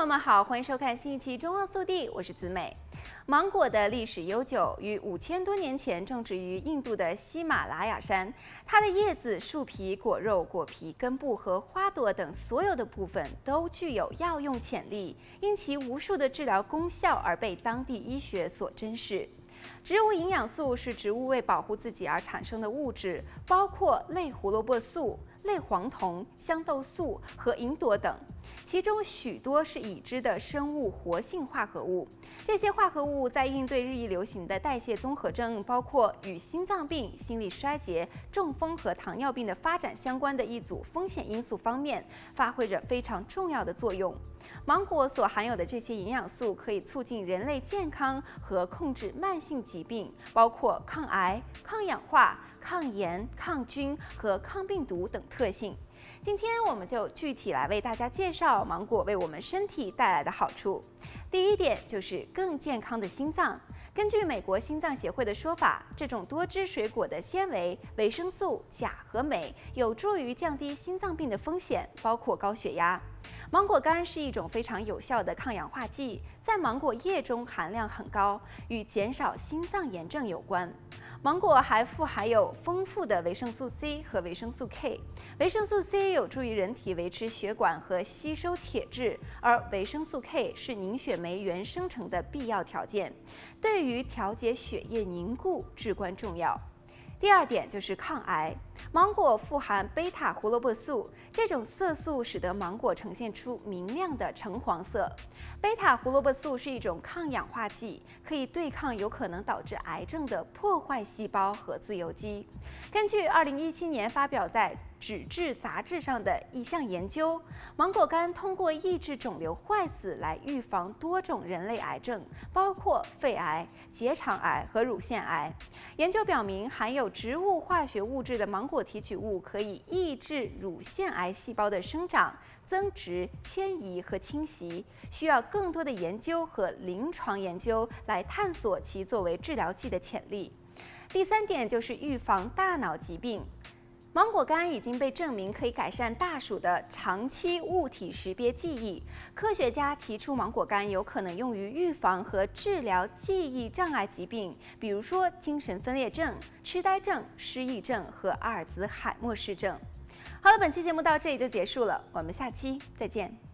朋友们好，欢迎收看新一期《中澳速递》，我是子美。芒果的历史悠久，于五千多年前种植于印度的喜马拉雅山。它的叶子、树皮、果肉、果皮、根部和花朵等所有的部分都具有药用潜力，因其无数的治疗功效而被当地医学所珍视。植物营养素是植物为保护自己而产生的物质，包括类胡萝卜素。类黄酮、香豆素和吲哚等，其中许多是已知的生物活性化合物。这些化合物在应对日益流行的代谢综合症，包括与心脏病、心力衰竭、中风和糖尿病的发展相关的一组风险因素方面，发挥着非常重要的作用。芒果所含有的这些营养素可以促进人类健康和控制慢性性疾病，包括抗癌、抗氧化、抗炎、抗菌和抗病毒等特性。今天我们就具体来为大家介绍芒果为我们身体带来的好处。第一点就是更健康的心脏。根据美国心脏协会的说法，这种多汁水果的纤维、维生素、钾和镁有助于降低心脏病的风险，包括高血压。芒果干是一种非常有效的抗氧化剂，在芒果叶中含量很高，与减少心脏炎症有关。芒果还富含有丰富的维生素 C 和维生素 K。维生素 C 有助于人体维持血管和吸收铁质，而维生素 K 是凝血酶原生成的必要条件，对于调节血液凝固至关重要。第二点就是抗癌。芒果富含贝塔胡萝卜素，这种色素使得芒果呈现出明亮的橙黄色。贝塔胡萝卜素是一种抗氧化剂，可以对抗有可能导致癌症的破坏细胞和自由基。根据2017年发表在《脂质》杂志上的一项研究，芒果干通过抑制肿瘤坏死来预防多种人类癌症，包括肺癌、结肠癌和乳腺癌。研究表明，含有植物化学物质的芒果提取物可以抑制乳腺癌细胞的生长、增殖、迁移和侵袭，需要更多的研究和临床研究来探索其作为治疗剂的潜力。第三点就是预防大脑疾病。芒果干已经被证明可以改善大鼠的长期物体识别记忆。科学家提出，芒果干有可能用于预防和治疗记忆障碍疾病，比如说精神分裂症、痴呆症、失忆症和阿尔兹海默氏症。好了，本期节目到这里就结束了，我们下期再见。